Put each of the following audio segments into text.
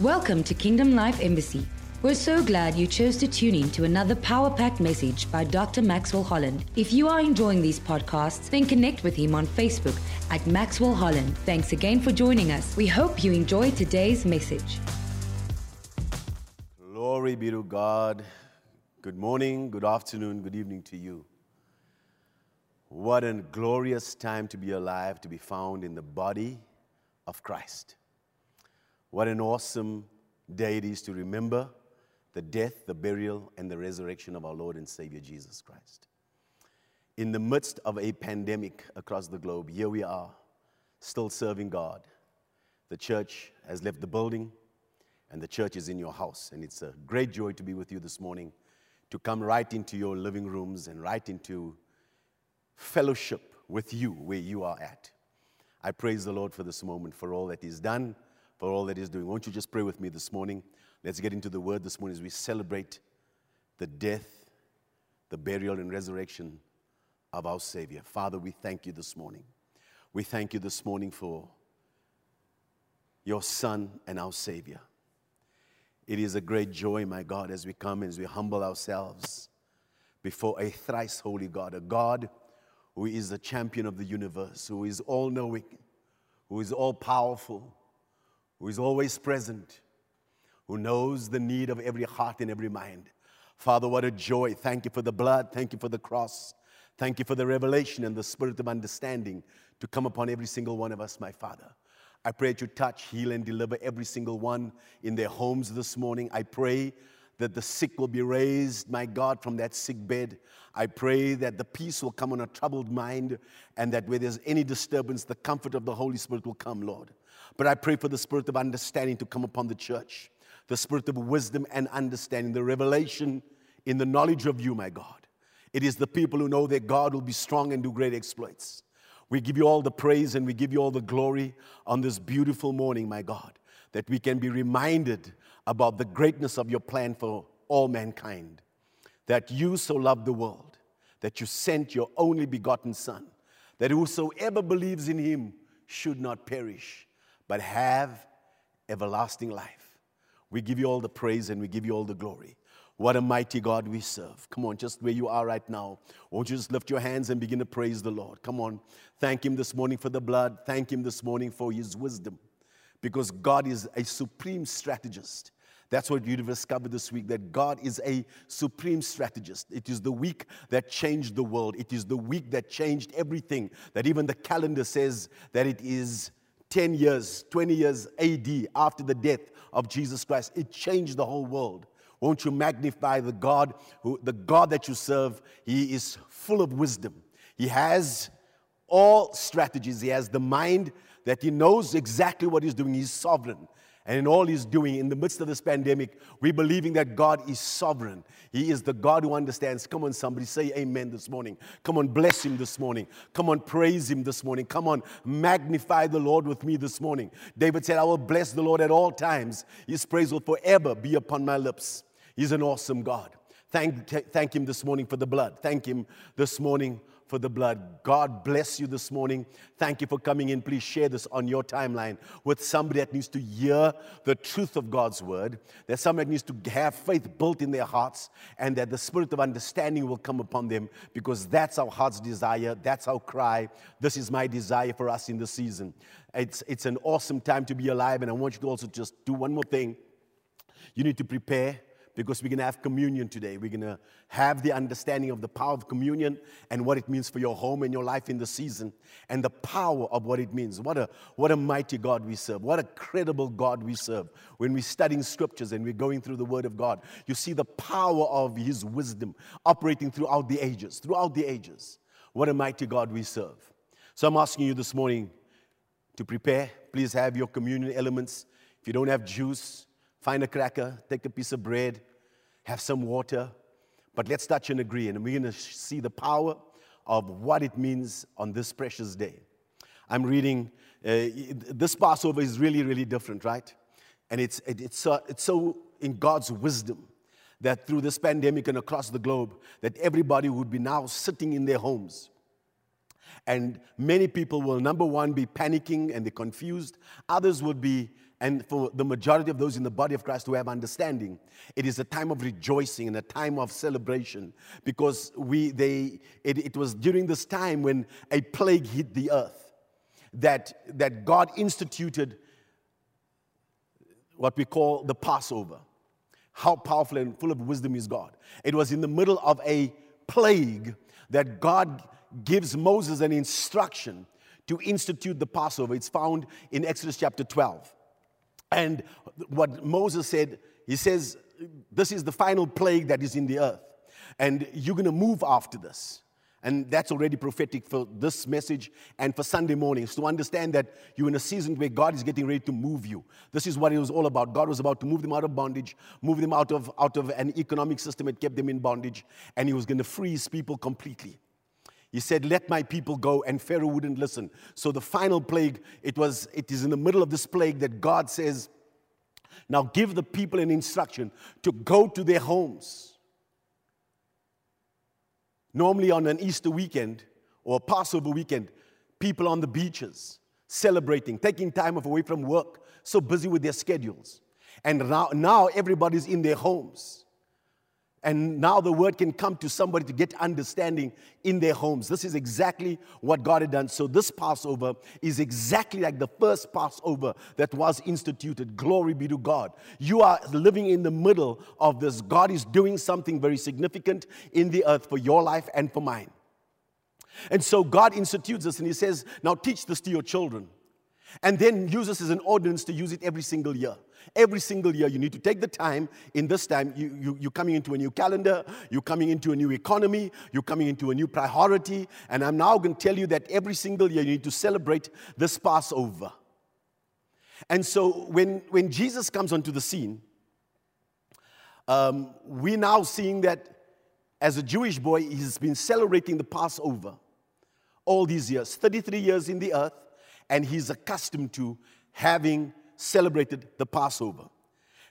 Welcome to Kingdom Life Embassy. We're so glad you chose to tune in to another power packed message by Dr. Maxwell Holland. If you are enjoying these podcasts, then connect with him on Facebook at Maxwell Holland. Thanks again for joining us. We hope you enjoy today's message. Glory be to God. Good morning, good afternoon, good evening to you. What a glorious time to be alive, to be found in the body of Christ. What an awesome day it is to remember the death, the burial, and the resurrection of our Lord and Savior Jesus Christ. In the midst of a pandemic across the globe, here we are, still serving God. The church has left the building, and the church is in your house. And it's a great joy to be with you this morning, to come right into your living rooms and right into fellowship with you where you are at. I praise the Lord for this moment, for all that He's done for all that He's doing. Won't you just pray with me this morning? Let's get into the word this morning as we celebrate the death, the burial, and resurrection of our Savior. Father, we thank you this morning. We thank you this morning for your Son and our Savior. It is a great joy, my God, as we come and as we humble ourselves before a thrice holy God, a God who is the champion of the universe, who is all knowing, who is all powerful, who is always present, who knows the need of every heart and every mind. Father, what a joy. Thank you for the blood. Thank you for the cross. Thank you for the revelation and the spirit of understanding to come upon every single one of us, my Father. I pray that you touch, heal, and deliver every single one in their homes this morning. I pray that the sick will be raised, my God, from that sick bed. I pray that the peace will come on a troubled mind and that where there's any disturbance, the comfort of the Holy Spirit will come, Lord. But I pray for the spirit of understanding to come upon the church, the spirit of wisdom and understanding, the revelation in the knowledge of you, my God. It is the people who know that God will be strong and do great exploits. We give you all the praise and we give you all the glory on this beautiful morning, my God, that we can be reminded about the greatness of your plan for all mankind. That you so loved the world, that you sent your only begotten Son, that whosoever believes in him should not perish, but have everlasting life. We give you all the praise and we give you all the glory. What a mighty God we serve. Come on, just where you are right now. Won't you just lift your hands and begin to praise the Lord? Come on. Thank Him this morning for the blood. Thank Him this morning for His wisdom. Because God is a supreme strategist. That's what you've discovered this week that God is a supreme strategist. It is the week that changed the world. It is the week that changed everything. That even the calendar says that it is 10 years, 20 years AD after the death of Jesus Christ. It changed the whole world. Won't you magnify the God, who, the God that you serve? He is full of wisdom. He has all strategies. He has the mind that he knows exactly what he's doing. He's sovereign. And in all he's doing, in the midst of this pandemic, we're believing that God is sovereign. He is the God who understands. Come on, somebody say amen this morning. Come on, bless him this morning. Come on, praise him this morning. Come on, magnify the Lord with me this morning. David said, I will bless the Lord at all times. His praise will forever be upon my lips. He's an awesome God. Thank, thank him this morning for the blood. Thank him this morning for the blood. God bless you this morning. Thank you for coming in. Please share this on your timeline with somebody that needs to hear the truth of God's word. That somebody needs to have faith built in their hearts and that the spirit of understanding will come upon them because that's our heart's desire. That's our cry. This is my desire for us in the season. It's, it's an awesome time to be alive, and I want you to also just do one more thing. You need to prepare because we're going to have communion today. We're going to have the understanding of the power of communion and what it means for your home and your life in the season and the power of what it means. What a, what a mighty God we serve. What a credible God we serve. When we're studying scriptures and we're going through the Word of God, you see the power of His wisdom operating throughout the ages. Throughout the ages. What a mighty God we serve. So I'm asking you this morning to prepare. Please have your communion elements. If you don't have juice, Find a cracker, take a piece of bread, have some water. But let's touch and agree, and we're going to see the power of what it means on this precious day. I'm reading, uh, this Passover is really, really different, right? And it's, it, it's, uh, it's so in God's wisdom that through this pandemic and across the globe, that everybody would be now sitting in their homes. And many people will, number one, be panicking and they're confused. Others would be and for the majority of those in the body of Christ who have understanding, it is a time of rejoicing and a time of celebration because we, they, it, it was during this time when a plague hit the earth that, that God instituted what we call the Passover. How powerful and full of wisdom is God. It was in the middle of a plague that God gives Moses an instruction to institute the Passover. It's found in Exodus chapter 12. And what Moses said, he says, This is the final plague that is in the earth. And you're going to move after this. And that's already prophetic for this message and for Sunday mornings to understand that you're in a season where God is getting ready to move you. This is what it was all about. God was about to move them out of bondage, move them out of, out of an economic system that kept them in bondage, and He was going to free His people completely. He said, Let my people go, and Pharaoh wouldn't listen. So the final plague, it was, it is in the middle of this plague that God says, Now give the people an instruction to go to their homes. Normally on an Easter weekend or a Passover weekend, people on the beaches celebrating, taking time away from work, so busy with their schedules. And now, now everybody's in their homes. And now the word can come to somebody to get understanding in their homes. This is exactly what God had done. So, this Passover is exactly like the first Passover that was instituted. Glory be to God. You are living in the middle of this. God is doing something very significant in the earth for your life and for mine. And so, God institutes this and He says, Now teach this to your children. And then use this as an ordinance to use it every single year. Every single year, you need to take the time. In this time, you, you, you're coming into a new calendar, you're coming into a new economy, you're coming into a new priority. And I'm now going to tell you that every single year, you need to celebrate this Passover. And so, when, when Jesus comes onto the scene, um, we're now seeing that as a Jewish boy, he's been celebrating the Passover all these years 33 years in the earth, and he's accustomed to having celebrated the Passover.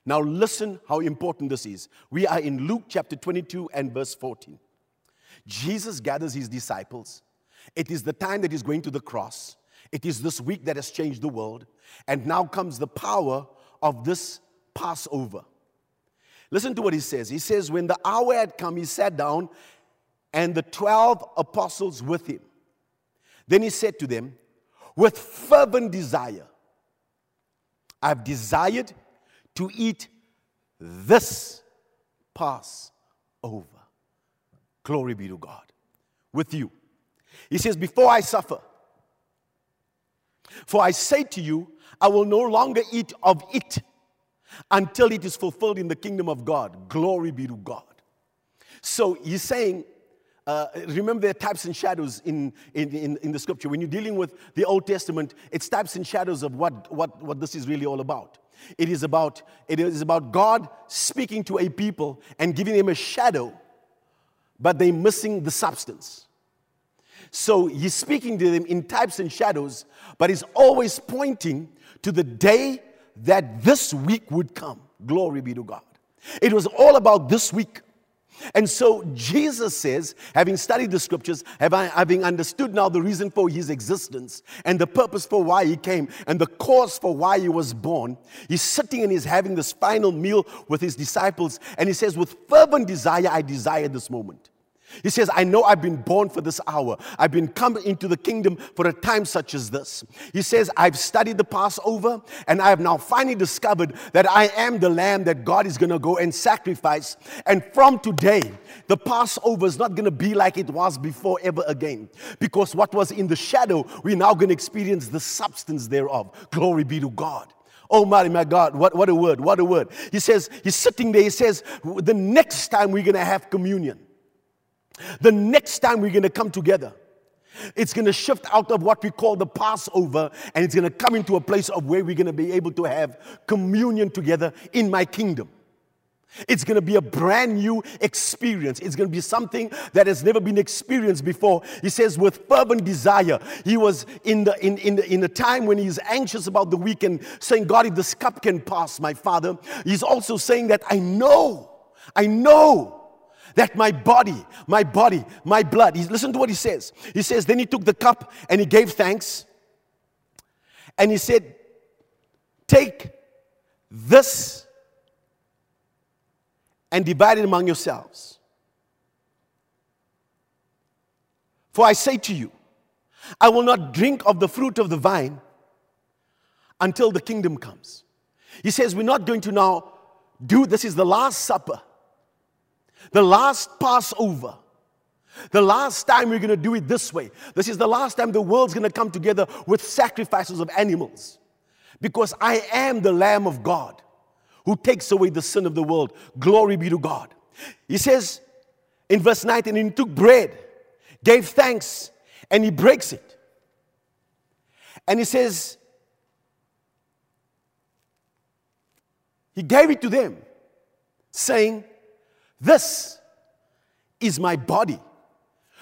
Now, listen how important this is. We are in Luke chapter 22 and verse 14. Jesus gathers his disciples. It is the time that he's going to the cross. It is this week that has changed the world. And now comes the power of this Passover. Listen to what he says. He says, When the hour had come, he sat down and the 12 apostles with him. Then he said to them, With fervent desire, I've desired to eat this Passover. Glory be to God. With you. He says, Before I suffer, for I say to you, I will no longer eat of it until it is fulfilled in the kingdom of God. Glory be to God. So he's saying, uh, remember there are types and shadows in, in, in, in, the scripture. When you're dealing with the Old Testament, it's types and shadows of what, what, what this is really all about. It is about, it is about God speaking to a people and giving them a shadow, but they're missing the substance. So he's speaking to them in types and shadows, but he's always pointing to the day that this week would come. Glory be to God. It was all about this week. And so Jesus says, having studied the scriptures, having understood now the reason for his existence and the purpose for why he came and the cause for why he was born, he's sitting and he's having this final meal with his disciples. And he says, With fervent desire, I desire this moment. He says, I know I've been born for this hour. I've been come into the kingdom for a time such as this. He says, I've studied the Passover and I have now finally discovered that I am the lamb that God is going to go and sacrifice. And from today, the Passover is not going to be like it was before ever again. Because what was in the shadow, we're now going to experience the substance thereof. Glory be to God. Oh my, my God, what, what a word, what a word. He says, he's sitting there, he says, the next time we're going to have communion. The next time we're going to come together, it's going to shift out of what we call the Passover and it's going to come into a place of where we're going to be able to have communion together in my kingdom. It's going to be a brand new experience. It's going to be something that has never been experienced before. He says, with fervent desire. He was in the in, in, the, in a time when he's anxious about the weekend, saying, God, if this cup can pass, my father. He's also saying that I know, I know that my body, my body, my blood. He, listen to what he says. He says, Then he took the cup and he gave thanks. And he said, Take this and divide it among yourselves. For I say to you, I will not drink of the fruit of the vine until the kingdom comes. He says, We're not going to now do this, is the last supper, the last Passover. The last time we're going to do it this way. This is the last time the world's going to come together with sacrifices of animals. Because I am the Lamb of God who takes away the sin of the world. Glory be to God. He says in verse 19, and he took bread, gave thanks, and he breaks it. And he says, He gave it to them, saying, This is my body,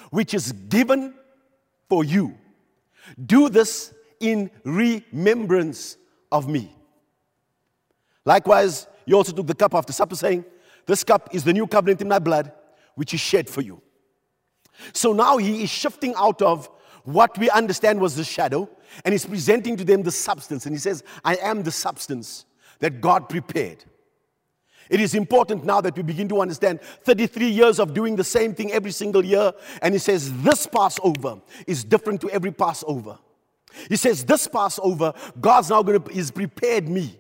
which is given for you. Do this in remembrance of me. Likewise, he also took the cup after supper, saying, This cup is the new covenant in my blood, which is shed for you. So now he is shifting out of what we understand was the shadow, and he's presenting to them the substance. And he says, I am the substance that God prepared. It is important now that we begin to understand 33 years of doing the same thing every single year. And he says, This Passover is different to every Passover. He says, This Passover, God's now going to, is prepared me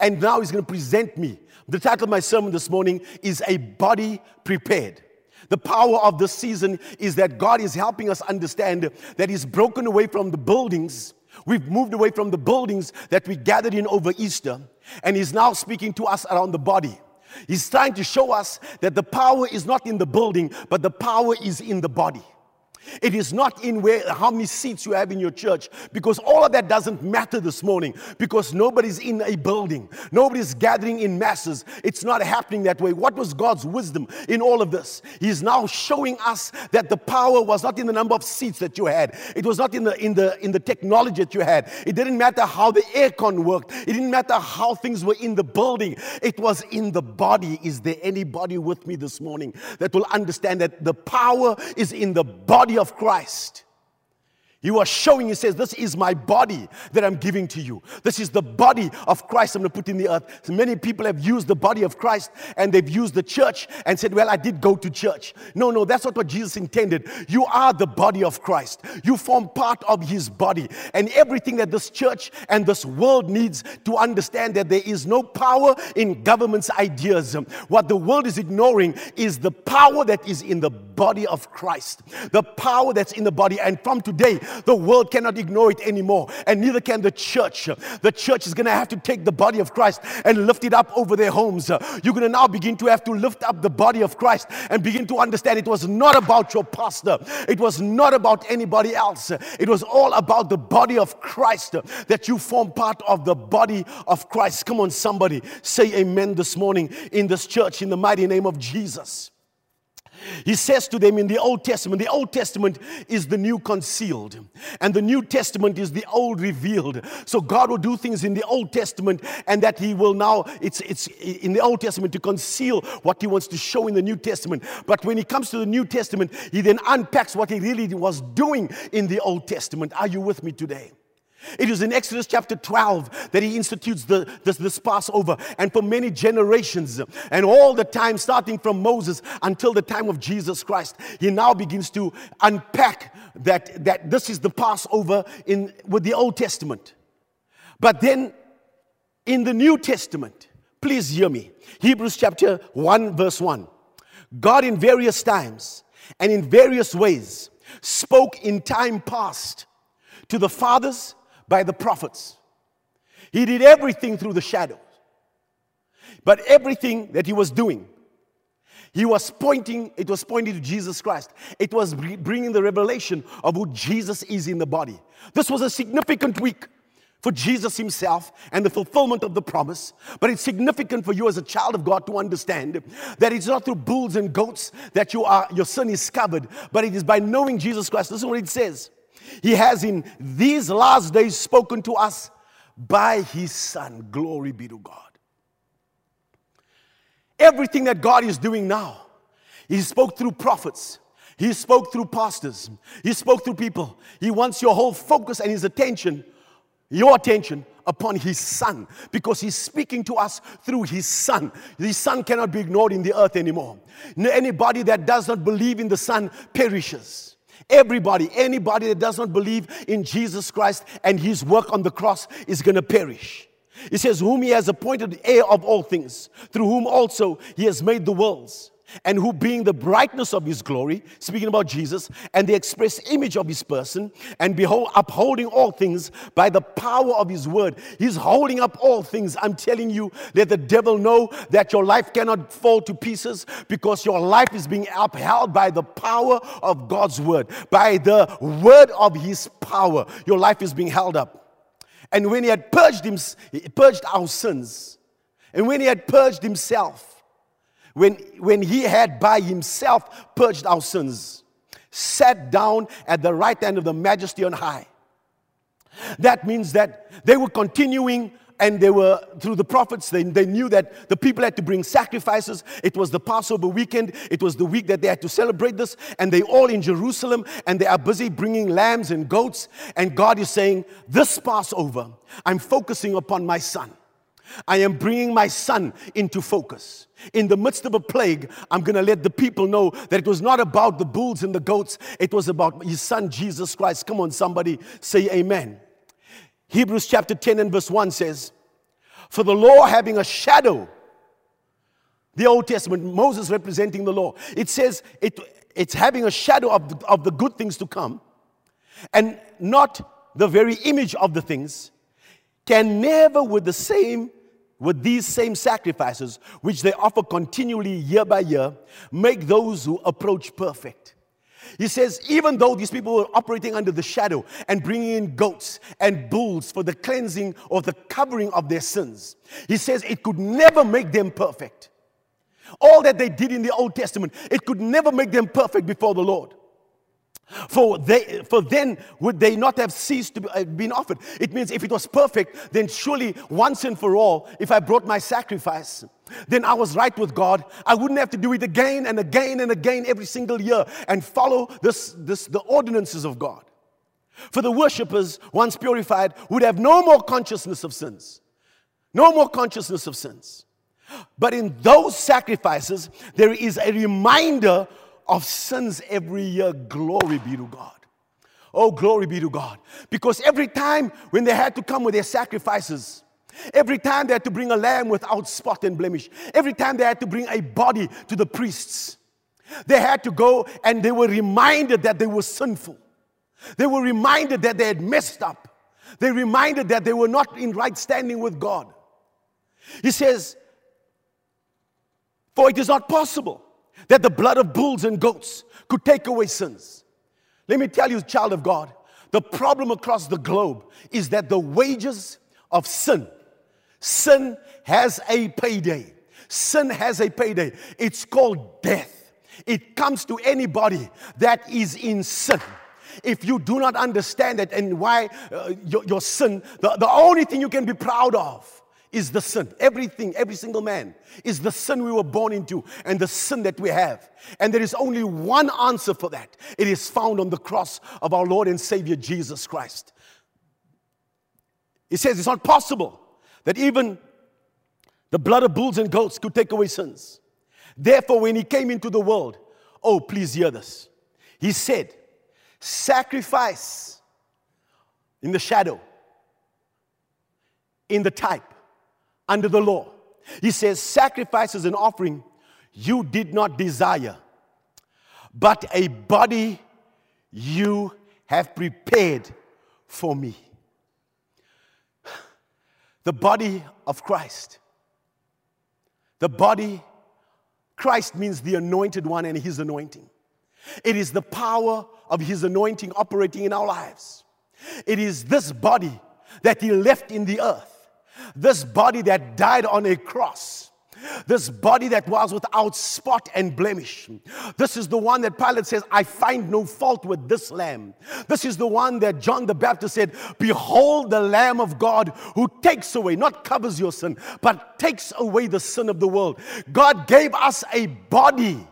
and now he's going to present me. The title of my sermon this morning is A Body Prepared. The power of this season is that God is helping us understand that He's broken away from the buildings. We've moved away from the buildings that we gathered in over Easter, and He's now speaking to us around the body. He's trying to show us that the power is not in the building, but the power is in the body. It is not in where how many seats you have in your church because all of that doesn't matter this morning because nobody's in a building. Nobody's gathering in masses. It's not happening that way. What was God's wisdom in all of this? He's now showing us that the power was not in the number of seats that you had. It was not in the in the in the technology that you had. It didn't matter how the aircon worked. It didn't matter how things were in the building. It was in the body. Is there anybody with me this morning that will understand that the power is in the body body of Christ. You are showing, he says, This is my body that I'm giving to you. This is the body of Christ I'm going to put in the earth. So many people have used the body of Christ and they've used the church and said, Well, I did go to church. No, no, that's not what Jesus intended. You are the body of Christ, you form part of his body. And everything that this church and this world needs to understand that there is no power in government's ideas. What the world is ignoring is the power that is in the body of Christ, the power that's in the body. And from today, the world cannot ignore it anymore, and neither can the church. The church is going to have to take the body of Christ and lift it up over their homes. You're going to now begin to have to lift up the body of Christ and begin to understand it was not about your pastor, it was not about anybody else. It was all about the body of Christ that you form part of the body of Christ. Come on, somebody say amen this morning in this church in the mighty name of Jesus. He says to them in the Old Testament, the Old Testament is the new concealed, and the New Testament is the old revealed. So God will do things in the Old Testament, and that He will now, it's, it's in the Old Testament to conceal what He wants to show in the New Testament. But when He comes to the New Testament, He then unpacks what He really was doing in the Old Testament. Are you with me today? It is in Exodus chapter 12 that he institutes the, this, this, Passover. And for many generations, and all the time, starting from Moses until the time of Jesus Christ, he now begins to unpack that, that this is the Passover in, with the Old Testament. But then in the New Testament, please hear me Hebrews chapter 1, verse 1. God, in various times and in various ways, spoke in time past to the fathers by the prophets. He did everything through the shadows. But everything that he was doing, he was pointing, it was pointing to Jesus Christ. It was bringing the revelation of who Jesus is in the body. This was a significant week for Jesus himself and the fulfillment of the promise. But it's significant for you as a child of God to understand that it's not through bulls and goats that you are, your sin is covered, but it is by knowing Jesus Christ. Listen what it says. He has in these last days spoken to us by His Son. Glory be to God. Everything that God is doing now, He spoke through prophets. He spoke through pastors. He spoke through people. He wants your whole focus and his attention, your attention, upon his son because he's speaking to us through his son. The son cannot be ignored in the earth anymore. Anybody that does not believe in the son perishes. Everybody, anybody that does not believe in Jesus Christ and his work on the cross is going to perish. He says, Whom he has appointed heir of all things, through whom also he has made the worlds and who being the brightness of his glory, speaking about Jesus, and the express image of his person, and behold, upholding all things by the power of his word. He's holding up all things. I'm telling you, let the devil know that your life cannot fall to pieces because your life is being upheld by the power of God's word, by the word of his power. Your life is being held up. And when he had purged him, purged our sins, and when he had purged himself, when, when he had by himself purged our sins, sat down at the right hand of the majesty on high. That means that they were continuing and they were through the prophets they, they knew that the people had to bring sacrifices. It was the passover weekend. It was the week that they had to celebrate this. And they all in jerusalem and they are busy bringing lambs and goats. And god is saying this passover i'm focusing upon my son I am bringing my son into focus. In the midst of a plague, I'm going to let the people know that it was not about the bulls and the goats, it was about his son Jesus Christ. Come on, somebody say amen. Hebrews chapter 10 and verse 1 says, For the law having a shadow, the Old Testament, Moses representing the law, it says it, it's having a shadow of the, of the good things to come and not the very image of the things, can never with the same with these same sacrifices, which they offer continually year by year, make those who approach perfect. He says, even though these people were operating under the shadow and bringing in goats and bulls for the cleansing or the covering of their sins, he says it could never make them perfect. All that they did in the Old Testament, it could never make them perfect before the Lord. For, they, for then would they not have ceased to be uh, been offered. It means if it was perfect, then surely once and for all, if I brought my sacrifice, then I was right with God. I wouldn't have to do it again and again and again every single year and follow this, this, the ordinances of God. For the worshippers, once purified, would have no more consciousness of sins. No more consciousness of sins. But in those sacrifices, there is a reminder of sins every year. Glory be to God. Oh, glory be to God. Because every time when they had to come with their sacrifices, every time they had to bring a lamb without spot and blemish, every time they had to bring a body to the priests, they had to go and they were reminded that they were sinful. They were reminded that they had messed up. They reminded that they were not in right standing with God. He says, For it is not possible that the blood of bulls and goats could take away sins. Let me tell you, child of God, the problem across the globe is that the wages of sin, sin has a payday. Sin has a payday. It's called death. It comes to anybody that is in sin. If you do not understand it and why uh, your, your sin, the, the only thing you can be proud of is the sin. Everything, every single man is the sin we were born into and the sin that we have. And there is only one answer for that it is found on the cross of our Lord and Savior Jesus Christ. He says it's not possible that even the blood of bulls and goats could take away sins. Therefore, when he came into the world, oh, please hear this. He said, Sacrifice in the shadow, in the type, under the law. He says, Sacrifices and offering you did not desire, but a body you have prepared for me. The body of Christ. The body, Christ means the anointed one and his anointing. It is the power of his anointing operating in our lives. It is this body that he left in the earth this body that died on a cross. This body that was without spot and blemish. This is the one that Pilate says, I find no fault with this lamb. This is the one that John the Baptist said, Behold the Lamb of God who takes away, not covers your sin, but takes away the sin of the world. God gave us a body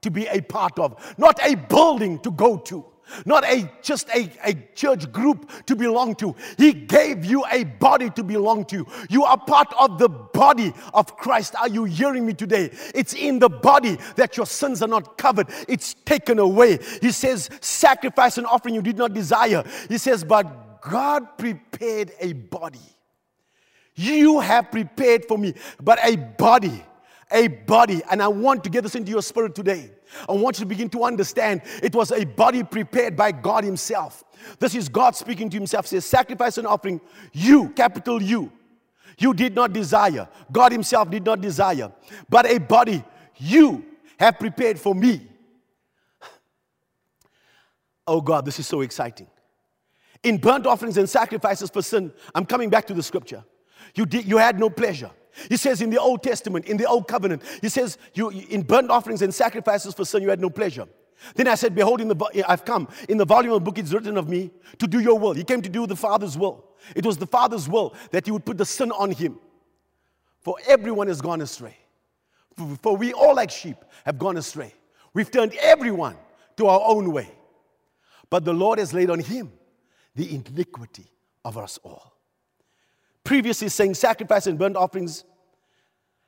to be a part of, not a building to go to. Not a just a, a church group to belong to. He gave you a body to belong to. You are part of the body of Christ. Are you hearing me today? It's in the body that your sins are not covered, it's taken away. He says, Sacrifice and offering you did not desire. He says, But God prepared a body. You have prepared for me, but a body, a body. And I want to get this into your spirit today. I want you to begin to understand it was a body prepared by God Himself. This is God speaking to Himself. Says, sacrifice and offering, you, capital U, you did not desire. God Himself did not desire, but a body you have prepared for me. Oh God, this is so exciting. In burnt offerings and sacrifices for sin, I'm coming back to the scripture. You, did, you had no pleasure. He says in the Old Testament, in the Old Covenant, he says, you, in burnt offerings and sacrifices for sin, you had no pleasure. Then I said, Behold, in the, I've come. In the volume of the book, it's written of me to do your will. He came to do the Father's will. It was the Father's will that he would put the sin on him. For everyone has gone astray. For we all, like sheep, have gone astray. We've turned everyone to our own way. But the Lord has laid on him the iniquity of us all previously saying sacrifice and burnt offerings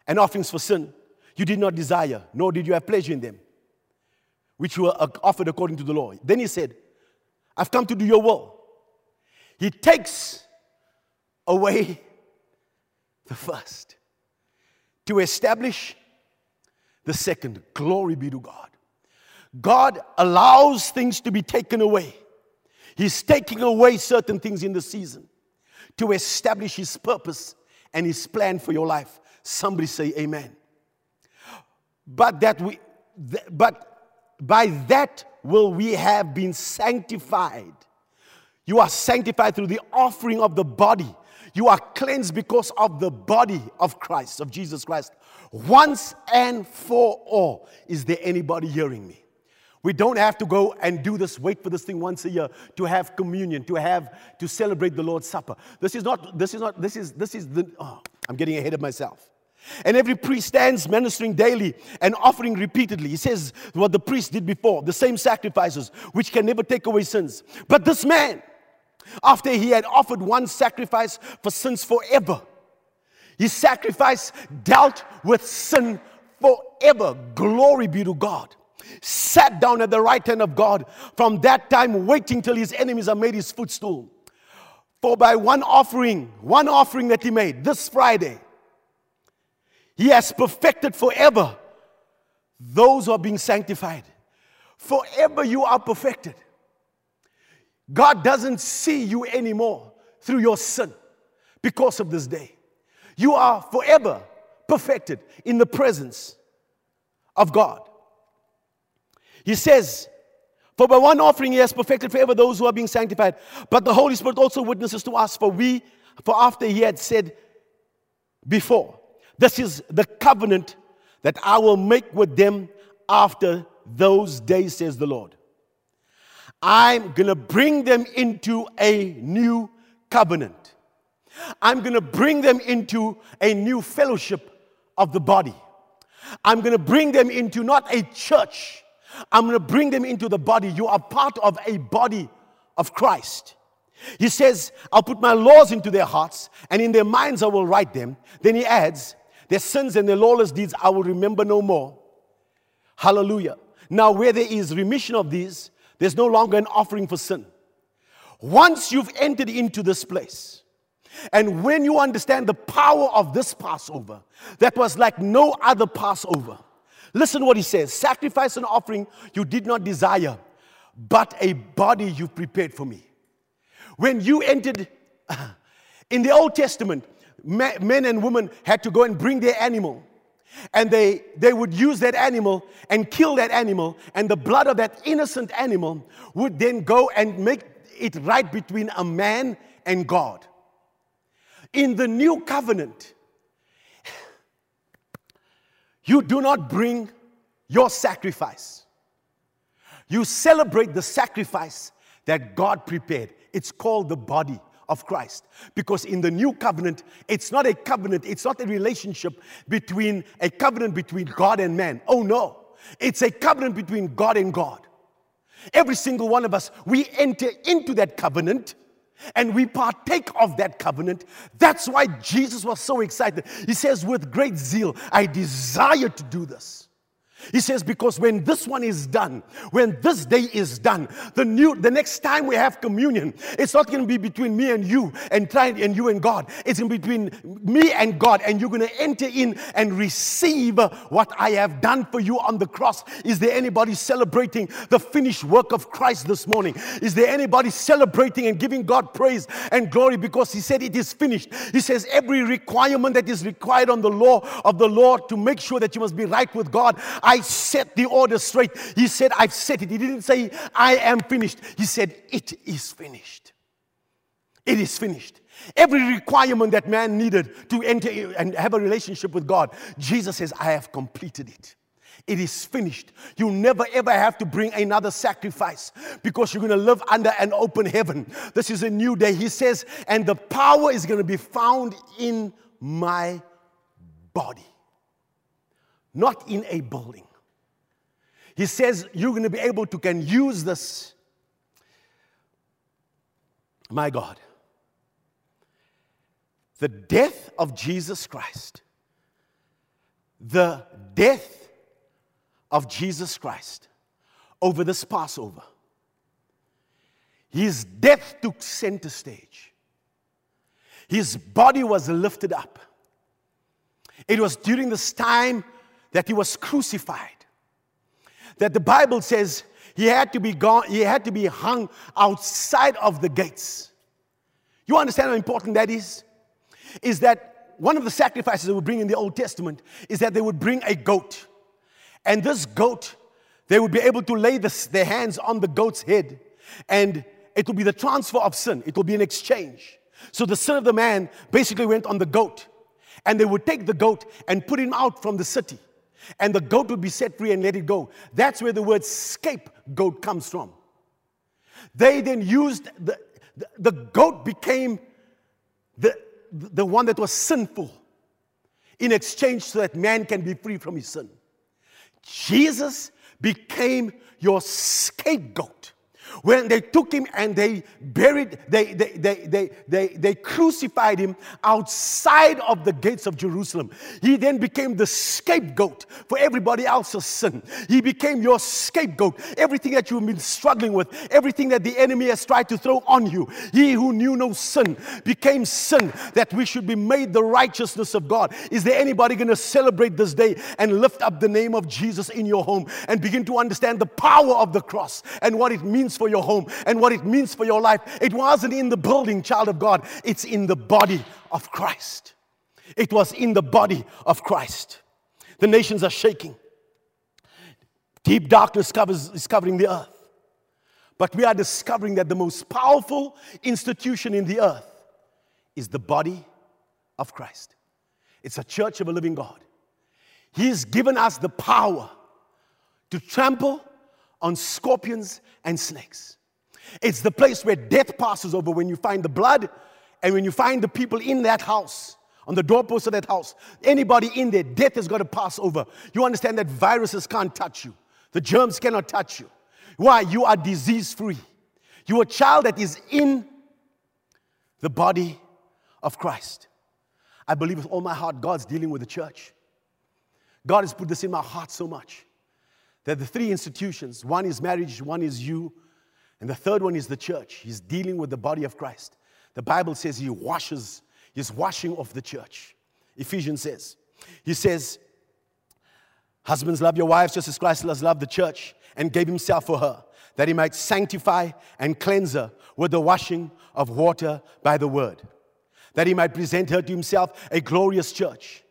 and offerings for sin you did not desire, nor did you have pleasure in them, which were offered according to the law. Then he said, I've come to do your will. He takes away the first to establish the second. Glory be to God. God allows things to be taken away. He's taking away certain things in the season to establish His purpose and His plan for your life. Somebody say amen. But that we, th- but by that will we have been sanctified. You are sanctified through the offering of the body. You are cleansed because of the body of Christ, of Jesus Christ. Once and for all. Is there anybody hearing me? We don't have to go and do this, wait for this thing once a year to have communion, to have to celebrate the Lord's Supper. This is not, this is not, this is, this is the, oh, I'm getting ahead of myself. And every priest stands ministering daily and offering repeatedly. He says what the priest did before, the same sacrifices, which can never take away sins. But this man, after he had offered one sacrifice for sins forever, his sacrifice dealt with sin forever. Glory be to God sat down at the right hand of God, from that time waiting till his enemies are made his footstool. For by one offering, one offering that he made this Friday, he has perfected forever those who are being sanctified. Forever you are perfected. God doesn't see you anymore through your sin because of this day. You are forever perfected in the presence of God. He says, For by one offering he has perfected forever those who are being sanctified. But the Holy Spirit also witnesses to us, for we, for after he had said before, This is the covenant that I will make with them after those days, says the Lord. I'm going to bring them into a new covenant. I'm going to bring them into a new fellowship of the body. I'm going to bring them into not a church, I'm going to bring them into the body. You are part of a body of Christ. He says, I'll put my laws into their hearts, and in their minds I will write them. Then he adds, Their sins and their lawless deeds I will remember no more. Hallelujah. Now, where there is remission of these, there's no longer an offering for sin. Once you've entered into this place, and when you understand the power of this Passover, that was like no other Passover, Listen what he says Sacrifice and offering you did not desire, but a body you prepared for me. When you entered in the Old Testament, men and women had to go and bring their animal. And they, they would use that animal and kill that animal, and the blood of that innocent animal would then go and make it right between a man and God. In the new covenant, you do not bring your sacrifice. You celebrate the sacrifice that God prepared. It's called the body of Christ. Because in the new covenant, it's not a covenant, it's not a relationship between a covenant between God and man. Oh no, it's a covenant between God and God. Every single one of us, we enter into that covenant and we partake of that covenant. That's why Jesus was so excited. He says, With great zeal, I desire to do this. He says, because when this one is done, when this day is done, the new the next time we have communion, it's not going to be between me and you and trying and you and God. It's to be between me and God, and you're going to enter in and receive what I have done for you on the cross. Is there anybody celebrating the finished work of Christ this morning? Is there anybody celebrating and giving God praise and glory because He said it is finished? He says every requirement that is required on the law of the Lord to make sure that you must be right with God. I set the order straight. He said, I've set it. He didn't say, I am finished. He said, It is finished. It is finished. Every requirement that man needed to enter and have a relationship with God, Jesus says, I have completed it. It is finished. You never ever have to bring another sacrifice because you're going to live under an open heaven. This is a new day. He says, and the power is going to be found in my body, not in a building. He says you're going to be able to can use this. My God. The death of Jesus Christ. The death of Jesus Christ over this Passover. His death took center stage. His body was lifted up. It was during this time that he was crucified that the Bible says he had to be gone, he had to be hung outside of the gates. You understand how important that is? Is that one of the sacrifices they would bring in the Old Testament is that they would bring a goat. And this goat, they would be able to lay this, their hands on the goat's head, and it will be the transfer of sin. It will be an exchange. So the sin of the man basically went on the goat. And they would take the goat and put him out from the city and the goat would be set free and let it go. That's where the word scapegoat comes from. They then used the, the, the goat became the, the one that was sinful in exchange so that man can be free from his sin. Jesus became your scapegoat. When they took him and they buried, they, they, they, they, they, they crucified him outside of the gates of Jerusalem. He then became the scapegoat for everybody else's sin. He became your scapegoat. Everything that you've been struggling with, everything that the enemy has tried to throw on you, he who knew no sin became sin that we should be made the righteousness of God. Is there anybody going to celebrate this day and lift up the name of Jesus in your home and begin to understand the power of the cross and what it means for your home and what it means for your life. It wasn't in the building, child of God, it's in the body of Christ. It was in the body of Christ. The nations are shaking. Deep darkness covers, is covering the earth. But we are discovering that the most powerful institution in the earth is the body of Christ. It's a church of a living God. He's given us the power to trample on scorpions and snakes. It's the place where death passes over when you find the blood and when you find the people in that house, on the doorpost of that house. Anybody in there, death has got to pass over. You understand that viruses can't touch you, the germs cannot touch you. Why? You are disease free. You're a child that is in the body of Christ. I believe with all my heart God's dealing with the church. God has put this in my heart so much. That the three institutions one is marriage, one is you, and the third one is the church. He's dealing with the body of Christ. The Bible says he washes, he's washing off the church. Ephesians says, he says, Husbands, love your wives just as Christ has loved the church and gave himself for her, that he might sanctify and cleanse her with the washing of water by the word, that he might present her to himself a glorious church.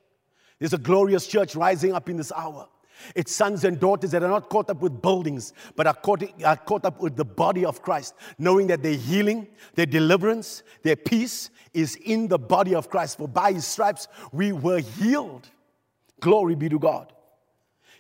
There's a glorious church rising up in this hour. It's sons and daughters that are not caught up with buildings, but are caught, are caught up with the body of Christ, knowing that their healing, their deliverance, their peace is in the body of Christ. For by his stripes we were healed. Glory be to God.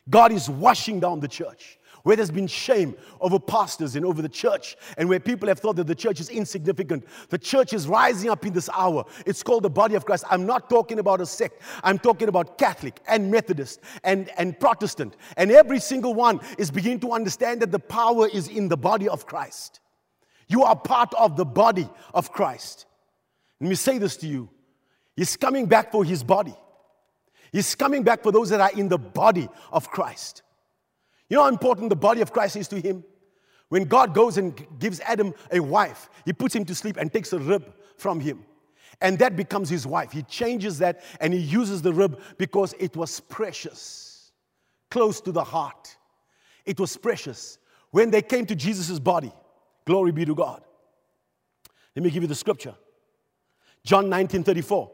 God is washing down the church. Where there's been shame over pastors and over the church, and where people have thought that the church is insignificant. The church is rising up in this hour. It's called the body of Christ. I'm not talking about a sect, I'm talking about Catholic and Methodist and, and Protestant. And every single one is beginning to understand that the power is in the body of Christ. You are part of the body of Christ. Let me say this to you He's coming back for his body. He's coming back for those that are in the body of Christ. You know how important the body of Christ is to him? When God goes and gives Adam a wife, he puts him to sleep and takes a rib from him. And that becomes his wife. He changes that and he uses the rib because it was precious, close to the heart. It was precious. When they came to Jesus' body, glory be to God. Let me give you the scripture John 19 34.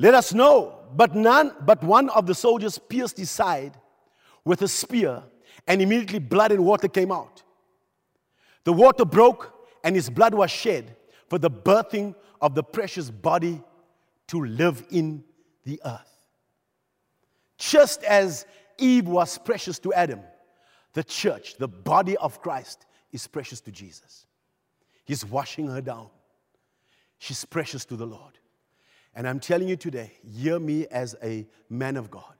Let us know, but none, but one of the soldiers pierced his side with a spear, and immediately blood and water came out. The water broke, and his blood was shed for the birthing of the precious body to live in the earth. Just as Eve was precious to Adam, the church, the body of Christ, is precious to Jesus. He's washing her down. She's precious to the Lord. And I'm telling you today, hear me as a man of God.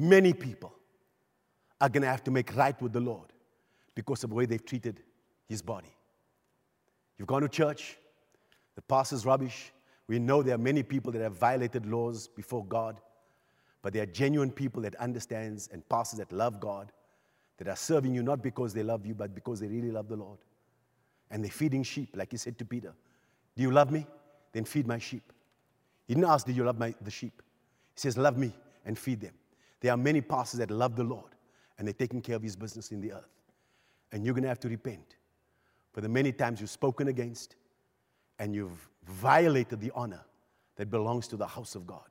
Many people are going to have to make right with the Lord because of the way they've treated his body. You've gone to church, the pastor's rubbish. We know there are many people that have violated laws before God, but there are genuine people that understands and pastors that love God, that are serving you not because they love you, but because they really love the Lord. And they're feeding sheep, like he said to Peter. Do you love me? Then feed my sheep. He didn't ask, Do you love my, the sheep? He says, Love me and feed them. There are many pastors that love the Lord and they're taking care of his business in the earth. And you're going to have to repent for the many times you've spoken against and you've violated the honor that belongs to the house of God.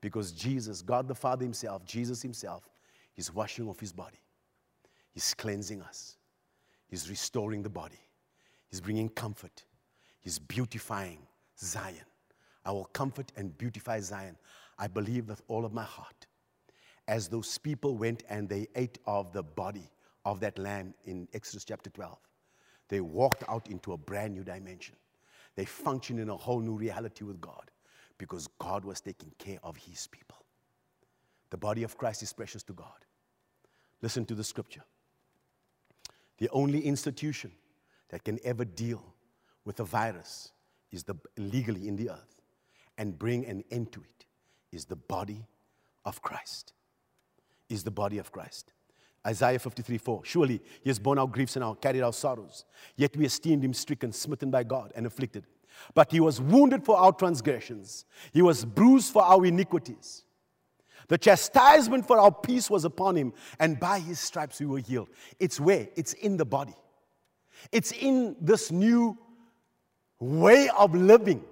Because Jesus, God the Father Himself, Jesus Himself, is washing off His body. He's cleansing us. He's restoring the body. He's bringing comfort. He's beautifying Zion. I will comfort and beautify Zion. I believe with all of my heart. As those people went and they ate of the body of that lamb in Exodus chapter 12, they walked out into a brand new dimension. They functioned in a whole new reality with God because God was taking care of his people. The body of Christ is precious to God. Listen to the scripture. The only institution that can ever deal with a virus is the legally in the earth and bring an end to it is the body of Christ. Is the body of Christ. Isaiah 53 4. Surely he has borne our griefs and our carried our sorrows. Yet we esteemed him stricken, smitten by God, and afflicted. But he was wounded for our transgressions, he was bruised for our iniquities. The chastisement for our peace was upon him, and by his stripes we were healed. It's where? It's in the body. It's in this new way of living.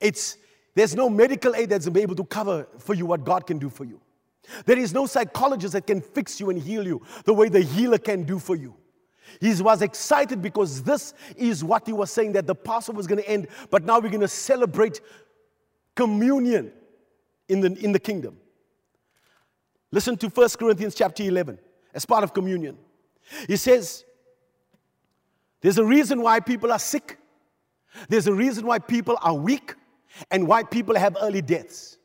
It's, there's no medical aid that's able to cover for you what God can do for you. There is no psychologist that can fix you and heal you the way the healer can do for you. He was excited because this is what he was saying that the Passover was going to end, but now we're going to celebrate communion in the, in the kingdom. Listen to 1 Corinthians chapter 11 as part of communion. He says, There's a reason why people are sick. There's a reason why people are weak and why people have early deaths.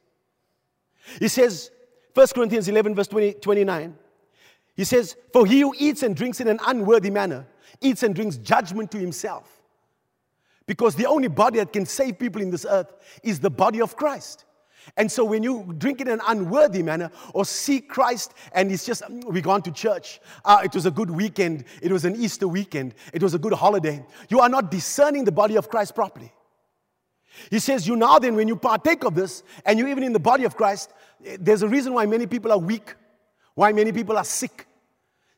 He says, 1 Corinthians 11, verse 20, 29, he says, For he who eats and drinks in an unworthy manner eats and drinks judgment to himself. Because the only body that can save people in this earth is the body of Christ. And so when you drink in an unworthy manner or see Christ and it's just, we gone to church, uh, it was a good weekend, it was an Easter weekend, it was a good holiday, you are not discerning the body of Christ properly. He says, You now then, when you partake of this and you're even in the body of Christ, Eh, there's a reason why many people are weak, why many people are sick.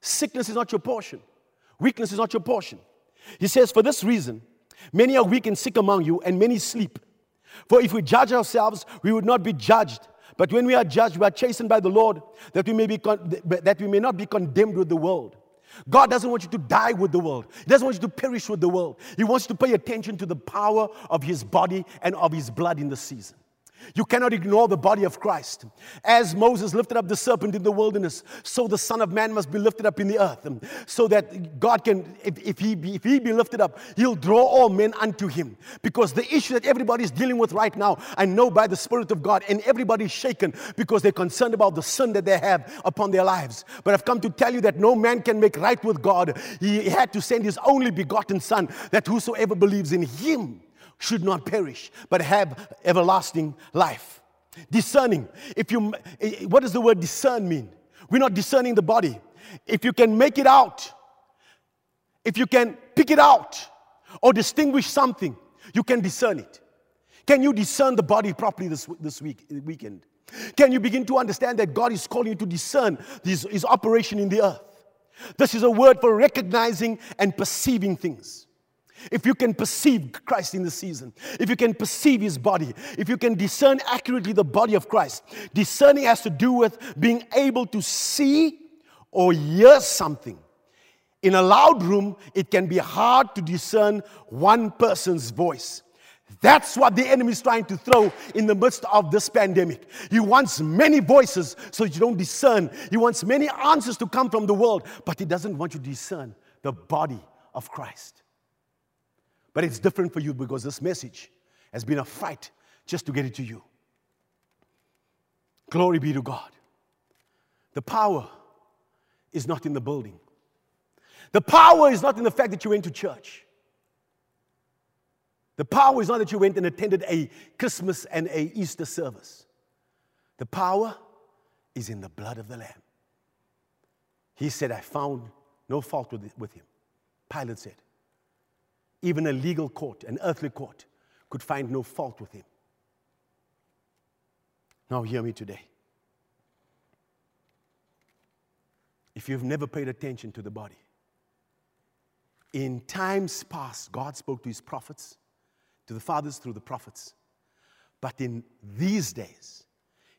Sickness is not your portion, weakness is not your portion. He says, For this reason, many are weak and sick among you, and many sleep. For if we judge ourselves, we would not be judged. But when we are judged, we are chastened by the Lord, that we may, be con- that we may not be condemned with the world. God doesn't want you to die with the world. He doesn't want you to perish with the world. He wants you to pay attention to the power of His body and of His blood in the season. You cannot ignore the body of Christ. As Moses lifted up the serpent in the wilderness, so the Son of Man must be lifted up in the earth. So that God can, if, if, he, be, if he be lifted up, he'll draw all men unto him. Because the issue that everybody is dealing with right now, I know by the Spirit of God, and everybody's shaken because they're concerned about the sin that they have upon their lives. But I've come to tell you that no man can make right with God. He had to send his only begotten Son, that whosoever believes in him should not perish, but have everlasting life. Discerning. If you, eh, what does the word discern mean? We're not discerning the body. If you can make it out, if you can pick it out or distinguish something, you can discern it. Can you discern the body properly this, this week, weekend? Can you begin to understand that God is calling you to discern his, his operation in the earth? This is a word for recognizing and perceiving things. If you can perceive Christ in the season, if you can perceive his body, if you can discern accurately the body of Christ, discerning has to do with being able to see or hear something. In a loud room, it can be hard to discern one person's voice. That's what the enemy is trying to throw in the midst of this pandemic. He wants many voices so you don't discern. He wants many answers to come from the world, but he doesn't want you to discern the body of Christ. But it's different for you because this message has been a fight just to get it to you. Glory be to God. The power is not in the building, the power is not in the fact that you went to church. The power is not that you went and attended a Christmas and a Easter service. The power is in the blood of the Lamb. He said, I found no fault with, with him. Pilate said, even a legal court, an earthly court, could find no fault with him. Now, hear me today. If you've never paid attention to the body, in times past, God spoke to his prophets, to the fathers through the prophets. But in these days,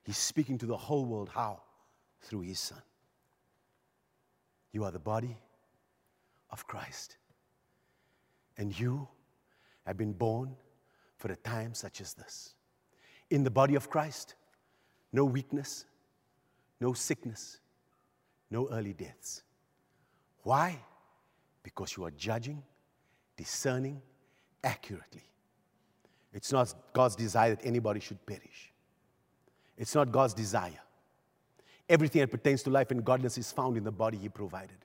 he's speaking to the whole world. How? Through his son. You are the body of Christ. And you have been born for a time such as this. In the body of Christ, no weakness, no sickness, no early deaths. Why? Because you are judging, discerning accurately. It's not God's desire that anybody should perish. It's not God's desire. Everything that pertains to life and godliness is found in the body He provided.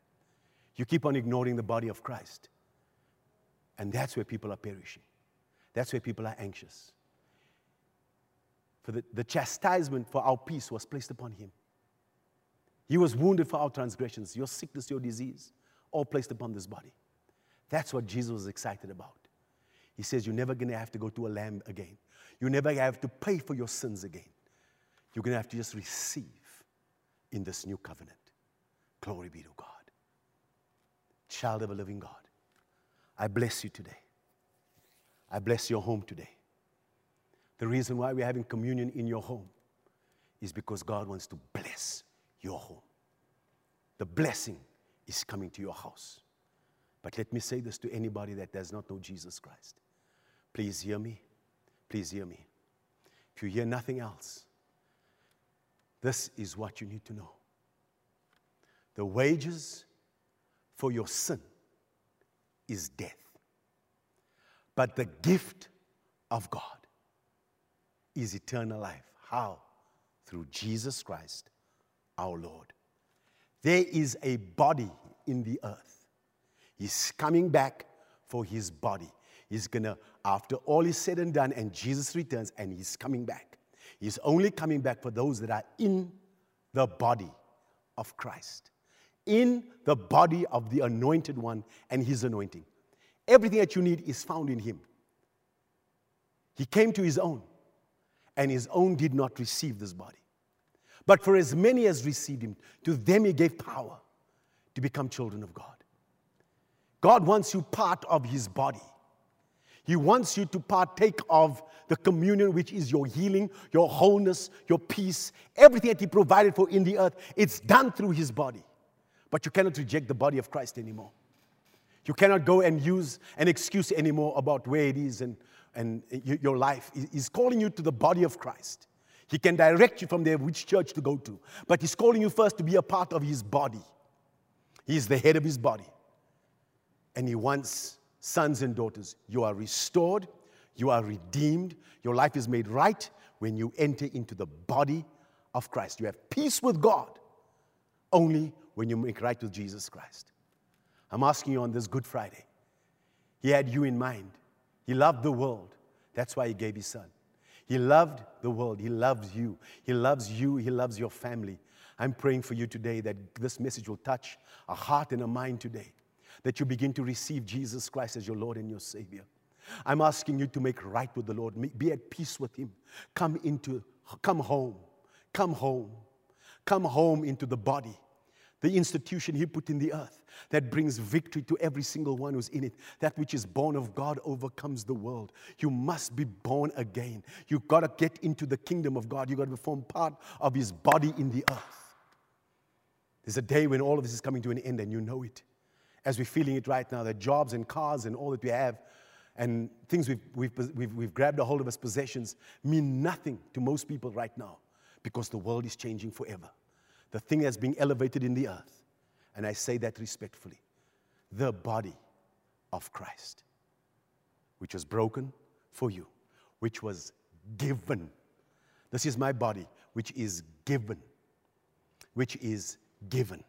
You keep on ignoring the body of Christ. And that's where people are perishing. That's where people are anxious. For the, the chastisement for our peace was placed upon him. He was wounded for our transgressions, your sickness, your disease, all placed upon this body. That's what Jesus was excited about. He says, You're never going to have to go to a lamb again. You never have to pay for your sins again. You're going to have to just receive in this new covenant. Glory be to God. Child of a living God. I bless you today. I bless your home today. The reason why we're having communion in your home is because God wants to bless your home. The blessing is coming to your house. But let me say this to anybody that does not know Jesus Christ. Please hear me. Please hear me. If you hear nothing else, this is what you need to know. The wages for your sin is death. But the gift of God is eternal life. How? Through Jesus Christ, our Lord. There is a body in the earth. He's coming back for his body. He's gonna, after all is said and done, and Jesus returns, and he's coming back. He's only coming back for those that are in the body of Christ in the body of the anointed one and his anointing. Everything that you need is found in him. He came to his own, and his own did not receive this body. But for as many as received him, to them he gave power to become children of God. God wants you part of his body. He wants you to partake of the communion, which is your healing, your wholeness, your peace, everything that He provided for in the earth. It's done through His body. But you cannot reject the body of Christ anymore. You cannot go and use an excuse anymore about where it is and and your life. He's calling you to the body of Christ. He can direct you from there which church to go to, but He's calling you first to be a part of His body. He's the head of His body. And He wants sons and daughters. You are restored, you are redeemed, your life is made right when you enter into the body of Christ. You have peace with God only when you make right with Jesus Christ. I'm asking you on this Good Friday. He had you in mind. He loved the world. That's why He gave His Son. He loved the world. He loves you. He loves you. He loves your family. I'm praying for you today that this message will touch a heart and a mind today, that you begin to receive Jesus Christ as your Lord and your Savior. I'm asking you to make right with the Lord. Be at peace with Him. Come into, come home. Come home. Come home into the body, the institution He put in the earth that brings victory to every single one who's in it. That which is born of God overcomes the world. You must be born again. You've got to get into the kingdom of God. You've got to form part of His body in the earth. There's a day when all of this is coming to an end and you know it. As we're feeling it right now, that jobs and cars and all that we have and things we've, we've, we've, we've grabbed a hold of as possessions mean nothing to most people right now because the world is changing forever. The thing that's being elevated in the earth, and I say that respectfully, the body of Christ, which was broken for you, which was given. This is my body, which is given, which is given.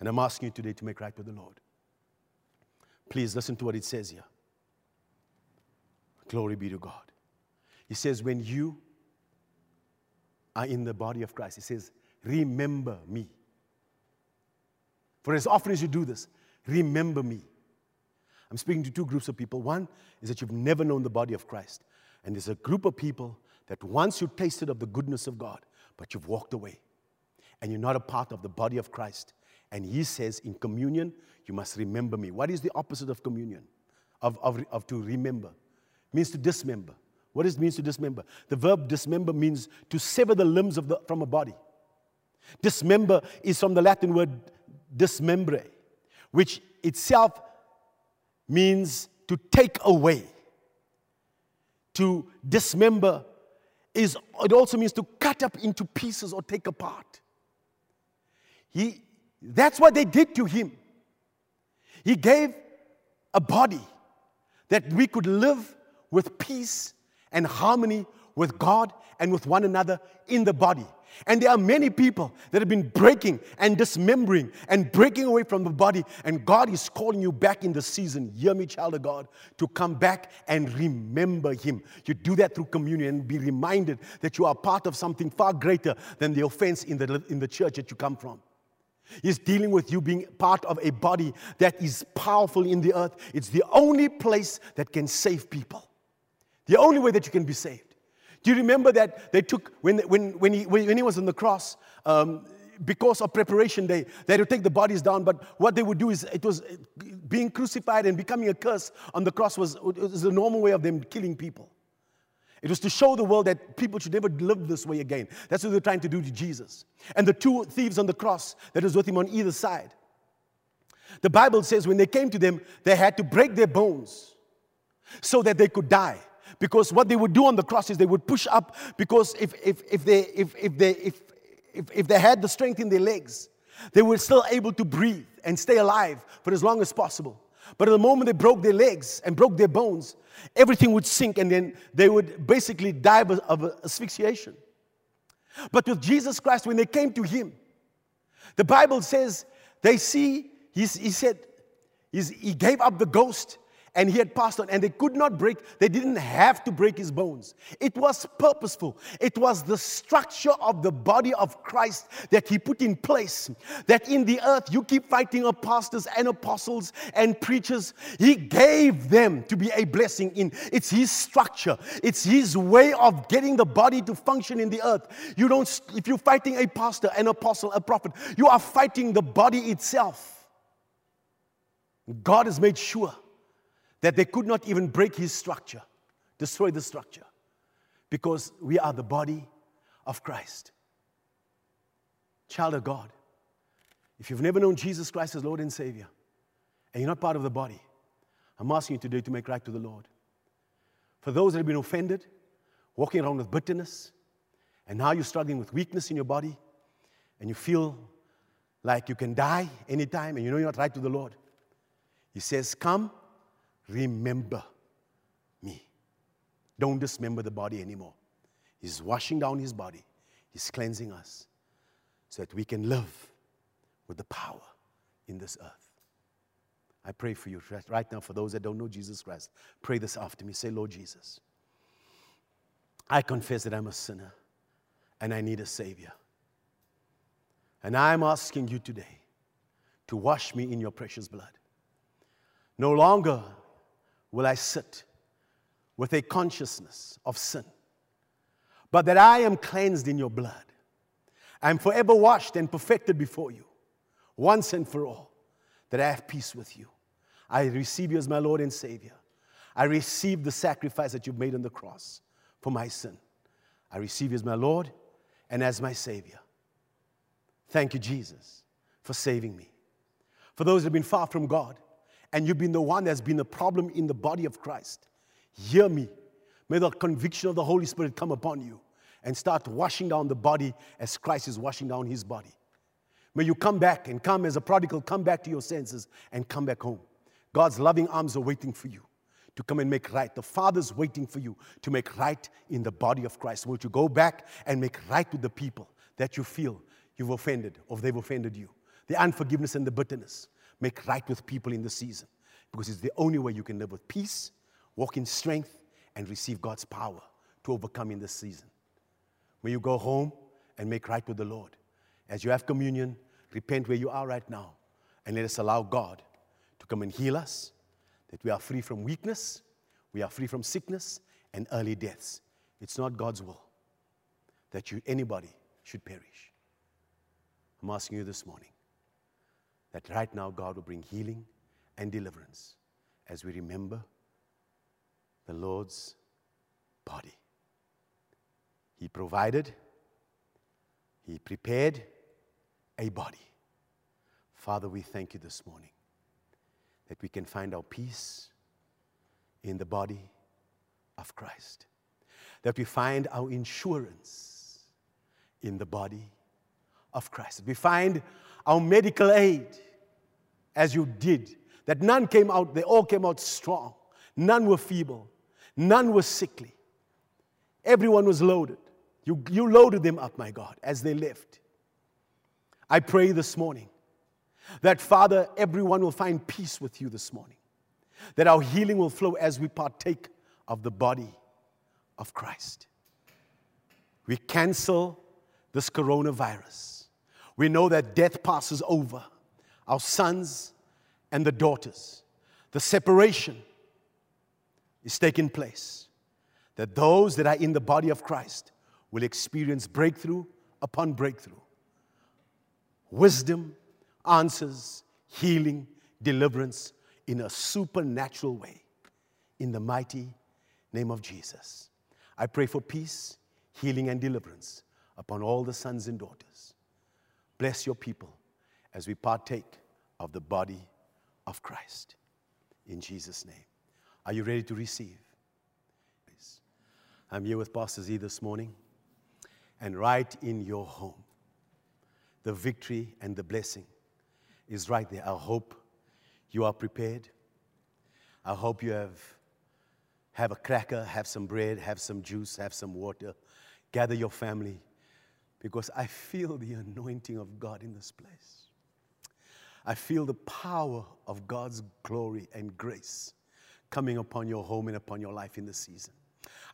And I'm asking you today to make right with the Lord. Please listen to what it says here. Glory be to God. He says, when you are in the body of Christ, he says, remember me. For as often as you do this, remember me. I'm speaking to two groups of people. One is that you've never known the body of Christ. And there's a group of people that once you tasted of the goodness of God, but you've walked away. And you're not a part of the body of Christ. And he says in communion, you must remember me. What is the opposite of communion? Of, of, of to remember means to dismember. What does it mean to dismember? The verb dismember means to sever the limbs of the, from a body. Dismember is from the Latin word dismembre, which itself means to take away. To dismember is it also means to cut up into pieces or take apart. He, that's what they did to him. He gave a body that we could live with peace and harmony with God and with one another in the body. And there are many people that have been breaking and dismembering and breaking away from the body. And God is calling you back in the season, hear me, child of God, to come back and remember Him. You do that through communion and be reminded that you are part of something far greater than the offense in the, in the church that you come from. He's dealing with you being part of a body that is powerful in the earth. It's the only place that can save people. The only way that you can be saved. Do you remember that they took, when, when, when, he, when he was on the cross, um, because of preparation day, they would take the bodies down, but what they would do is it was being crucified and becoming a curse on the cross was, was the normal way of them killing people. It was to show the world that people should never live this way again. That's what they're trying to do to Jesus. And the two thieves on the cross that was with him on either side. The Bible says when they came to them, they had to break their bones so that they could die. Because what they would do on the cross is they would push up because if, if, if, they, if, if, they, if, if, if they had the strength in their legs, they were still able to breathe and stay alive for as long as possible. But at the moment they broke their legs and broke their bones, everything would sink and then they would basically die of asphyxiation. But with Jesus Christ, when they came to Him, the Bible says they see, he, he said, he gave up the ghost and he had passed on and they could not break they didn't have to break his bones. It was purposeful. It was the structure of the body of christ that he put in place that in the earth you keep fighting of pastors and apostles and preachers. He gave them to be a blessing in it's his structure. It's his way of getting the body to function in the earth. You don't if you're fighting a pastor an apostle a prophet you are fighting the body itself. God has made sure that they could not even break his structure, destroy the structure, because we are the body of Christ. Child of God, if you've never known Jesus Christ as Lord and Savior, and you're not part of the body, I'm asking you today to make right to the Lord. For those that have been offended, walking around with bitterness, and now you're struggling with weakness in your body, and you feel like you can die anytime, and you know you're not right to the Lord. He says, Come, remember me. Don't dismember the body anymore. He's washing down his body, He's cleansing us so that we can live with the power in this earth. I pray for you right now, for those that don't know Jesus Christ. Pray this after me. Say, Lord Jesus, I confess that I'm a sinner and I need a Savior. And I'm asking you today to wash me in your precious blood. No longer will I sit with a consciousness of sin, but that I am cleansed in your blood. I'm forever washed and perfected before you, once and for all, that I have peace with you. I receive you as my Lord and Savior. I receive the sacrifice that you've made on the cross for my sin. I receive you as my Lord and as my Savior. Thank you, Jesus, for saving me. For those who have been far from God, and you've been the one that's been a problem in the body of Christ, hear me. May the conviction of the Holy Spirit come upon you and start washing down the body as Christ is washing down his body. May you come back and come as a prodigal, come back to your senses and come back home. God's loving arms are waiting for you to come and make right. The Father's waiting for you to make right in the body of Christ. Will you go back and make right with the people that you feel you've offended or they've offended you? The unforgiveness and the bitterness. Make right with people in the season because it's the only way you can live with peace, walk in strength, and receive God's power to overcome in this season. May you go home and make right with the Lord. As you have communion, repent where you are right now and let us allow God to come and heal us, that we are free from weakness, we are free from sickness and early deaths. It's not God's will that you, anybody should perish. I'm asking you this morning that right now God will bring healing and deliverance as we remember the Lord's body. He provided, He prepared a body. Father, we thank you this morning that we can find our peace in the body of Christ, that we find our insurance in the body of Christ, that we find our medical aid as you did, that none came out, they all came out strong, none were feeble, none were sickly, everyone was loaded. You, you loaded them up, my God, as they left. I pray this morning that, Father, everyone will find peace with you this morning. That our healing will flow as we partake of the body of Christ. We cancel this coronavirus. We know that death passes over our sons and the daughters. The separation is taking place. That those that are in the body of Christ will experience breakthrough upon breakthrough. Wisdom answers, healing, deliverance in a supernatural way. In the mighty name of Jesus. I pray for peace, healing, and deliverance upon all the sons and daughters. Bless your people as we partake of the body of Christ. In Jesus' name. Are you ready to receive? I'm here with Pastor Z this morning, and right in your home, the victory and the blessing is right there. I hope you are prepared. I hope you have, have a cracker, have some bread, have some juice, have some water. Gather your family because I feel the anointing of God in this place. I feel the power of God's glory and grace coming upon your home and upon your life in this season.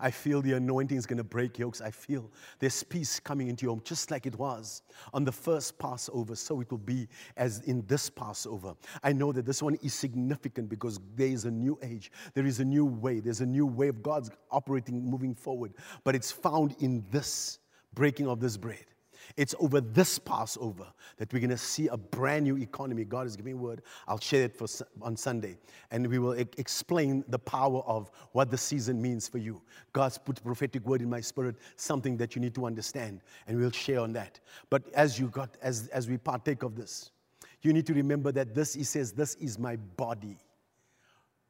I feel the anointing is going to break yokes. I feel there's peace coming into your home, just like it was on the first Passover. So it will be as in this Passover. I know that this one is significant because there is a new age, there is a new way, there's a new way of God's operating moving forward. But it's found in this breaking of this bread. It's over this Passover that we're going to see a brand new economy. God is giving word. I'll share it for, on Sunday. And we will e- explain the power of what the season means for you. God's put a prophetic word in my spirit, something that you need to understand. And we'll share on that. But as you got, as, as we partake of this, you need to remember that this, he says, this is my body,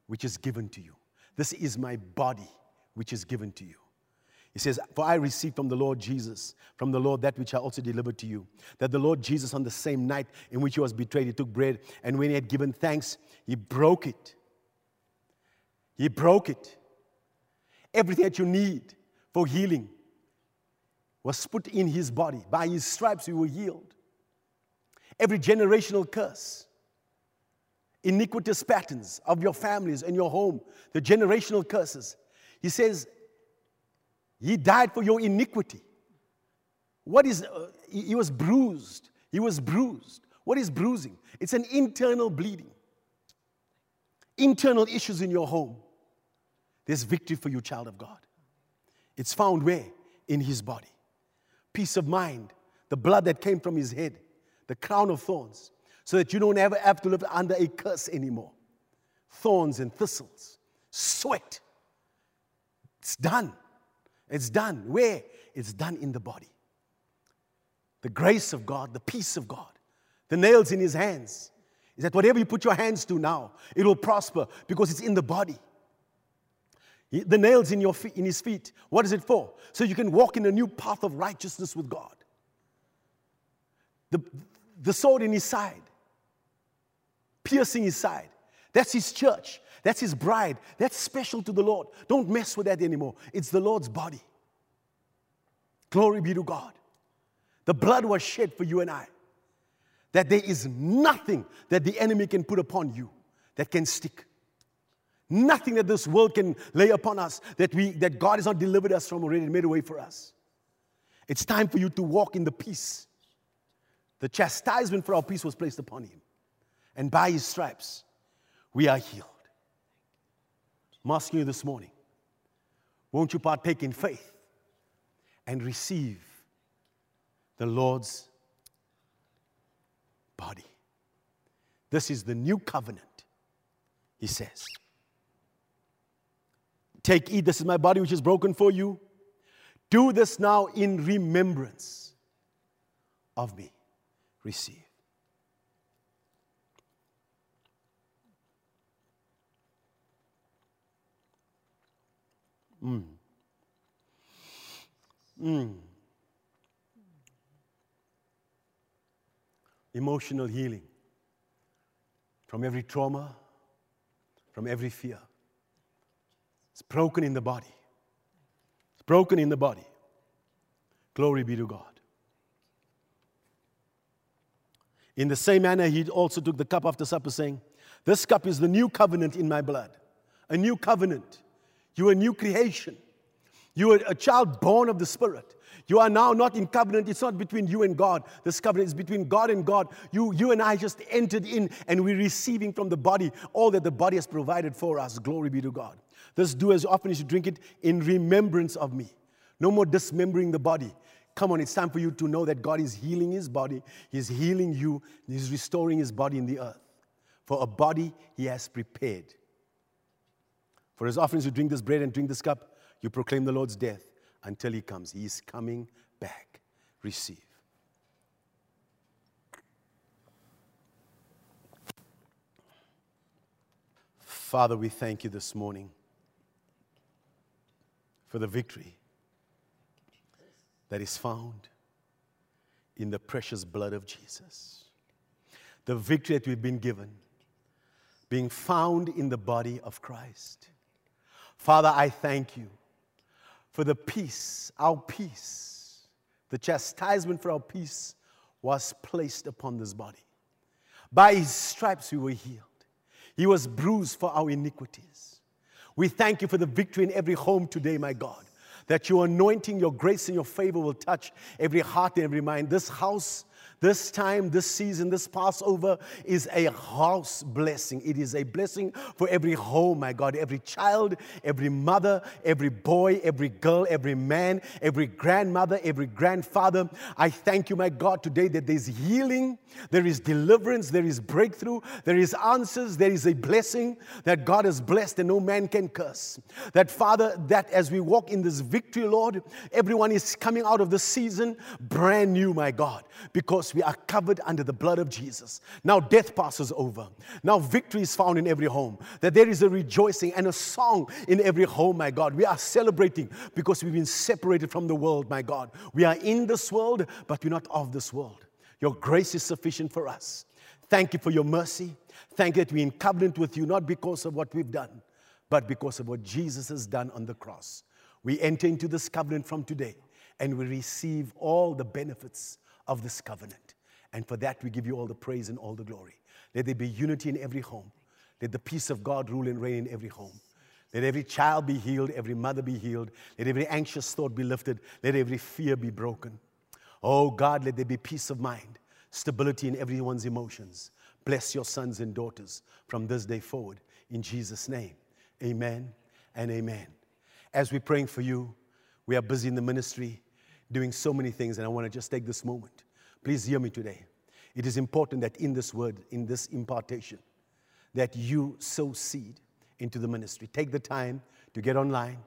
which is given to you. This is my body, which is given to you. He says, For I received from the Lord Jesus, from the Lord that which I also delivered to you. That the Lord Jesus, on the same night in which he was betrayed, he took bread, and when he had given thanks, he broke it. He broke it. Everything that you need for healing was put in his body. By his stripes, we were healed. Every generational curse, iniquitous patterns of your families and your home, the generational curses. He says, He died for your iniquity. What is, uh, he, he was bruised. He was bruised. What is bruising? It's an internal bleeding, internal issues in your home. There's victory for you, child of God. It's found where? In his body. Peace of mind, the blood that came from his head, the crown of thorns, so that you don't ever have to live under a curse anymore. Thorns and thistles, sweat. It's done. It's done. Where? It's done in the body. The grace of God, the peace of God, the nails in his hands. Is that whatever you put your hands to now, it will prosper because it's in the body. The nails in, your feet, in his feet, what is it for? So you can walk in a new path of righteousness with God. The, the sword in his side, piercing his side. That's his church. That's his bride. That's special to the Lord. Don't mess with that anymore. It's the Lord's body. Glory be to God. The blood was shed for you and I. That there is nothing that the enemy can put upon you that can stick. Nothing that this world can lay upon us that, we, that God has not delivered us from already, made a way for us. It's time for you to walk in the peace. The chastisement for our peace was placed upon him. And by his stripes, we are healed. I'm asking you this morning won't you partake in faith and receive the Lord's body? This is the new covenant, he says. Take, eat, this is my body which is broken for you. Do this now in remembrance of me. Receive. Mm. Mm. Emotional healing from every trauma, from every fear. It's broken in the body. It's broken in the body. Glory be to God. In the same manner, he also took the cup after supper, saying, This cup is the new covenant in my blood. A new covenant. You are a new creation. You are a child born of the Spirit. You are now not in covenant. It's not between you and God. This covenant is between God and God. You, you and I just entered in and we're receiving from the body all that the body has provided for us. Glory be to God. This do as often as you drink it in remembrance of me. No more dismembering the body. Come on, it's time for you to know that God is healing his body, He's healing you, He's restoring his body in the earth. For a body He has prepared. For as often as you drink this bread and drink this cup, you proclaim the Lord's death until He comes. He is coming back. Receive. Father, we thank you this morning for the victory that is found in the precious blood of Jesus. The victory that we've been given, being found in the body of Christ. Father, I thank you for the peace, our peace. The chastisement for our peace was placed upon this body. By his stripes we were healed. He was bruised for our iniquities. We thank you for the victory in every home today, my God. That your anointing, your grace, and your favor will touch every heart and every mind. This house this time, this season, this Passover is a house blessing. It is a blessing for every home, my God, every child, every mother, every boy, every girl, every man, every grandmother, every grandfather. I thank you, my God, today that there's healing, there is deliverance, there is breakthrough, there is answers, there is a blessing that God has blessed and no man can curse. That, Father, that as we walk in this victory, Lord, everyone is coming out of the season brand new, my God, because we are covered under the blood of Jesus. Now death passes over. Now victory is found in every home. That there is a rejoicing and a song in every home, my God. We are celebrating because we've been separated from the world, my God. We are in this world, but we're not of this world. Your grace is sufficient for us. Thank you for your mercy. Thank you that we're in covenant with you, not because of what we've done, but because of what Jesus has done on the cross. We enter into this covenant from today and we receive all the benefits of this covenant. And for that, we give you all the praise and all the glory. Let there be unity in every home. Let the peace of God rule and reign in every home. Let every child be healed, every mother be healed. Let every anxious thought be lifted. Let every fear be broken. Oh God, let there be peace of mind, stability in everyone's emotions. Bless your sons and daughters from this day forward. In Jesus' name, amen and amen. As we're praying for you, we are busy in the ministry doing so many things, and I want to just take this moment. Please hear me today. It is important that in this word, in this impartation, that you sow seed into the ministry. Take the time to get online.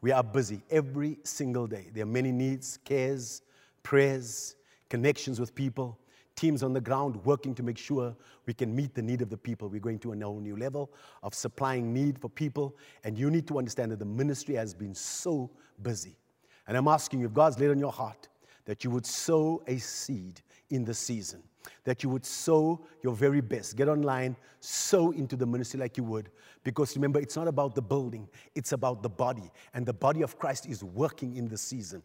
We are busy every single day. There are many needs, cares, prayers, connections with people, teams on the ground working to make sure we can meet the need of the people. We're going to a whole new level of supplying need for people. And you need to understand that the ministry has been so busy. And I'm asking you, if God's laid on your heart, that you would sow a seed in the season, that you would sow your very best. Get online, sow into the ministry like you would. Because remember, it's not about the building, it's about the body. And the body of Christ is working in the season.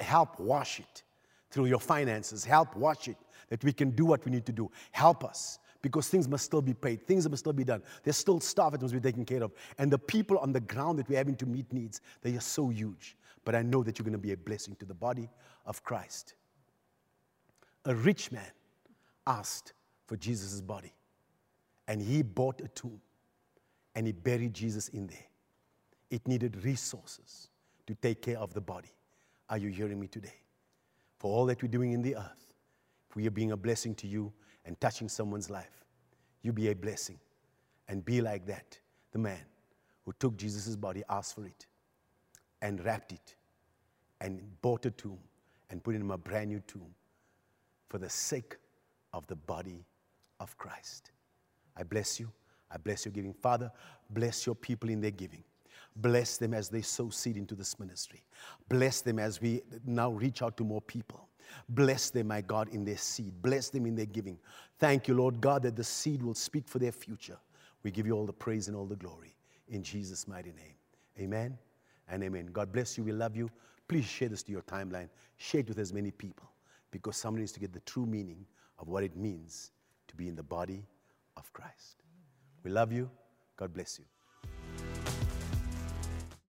Help wash it through your finances, help wash it that we can do what we need to do. Help us because things must still be paid, things must still be done. There's still stuff that must be taken care of. And the people on the ground that we're having to meet needs, they are so huge. But I know that you're going to be a blessing to the body of Christ. A rich man asked for Jesus' body, and he bought a tomb and he buried Jesus in there. It needed resources to take care of the body. Are you hearing me today? For all that we're doing in the earth, if we are being a blessing to you and touching someone's life, you be a blessing and be like that, the man who took Jesus' body, asked for it, and wrapped it, and bought a tomb and put in a brand new tomb for the sake of the body of Christ. I bless you. I bless your giving. Father, bless your people in their giving. Bless them as they sow seed into this ministry. Bless them as we now reach out to more people. Bless them, my God, in their seed. Bless them in their giving. Thank you, Lord God, that the seed will speak for their future. We give you all the praise and all the glory. In Jesus' mighty name. Amen and amen. God bless you. We love you. Please share this to your timeline. Share it with as many people because someone needs to get the true meaning of what it means to be in the body of Christ. We love you. God bless you.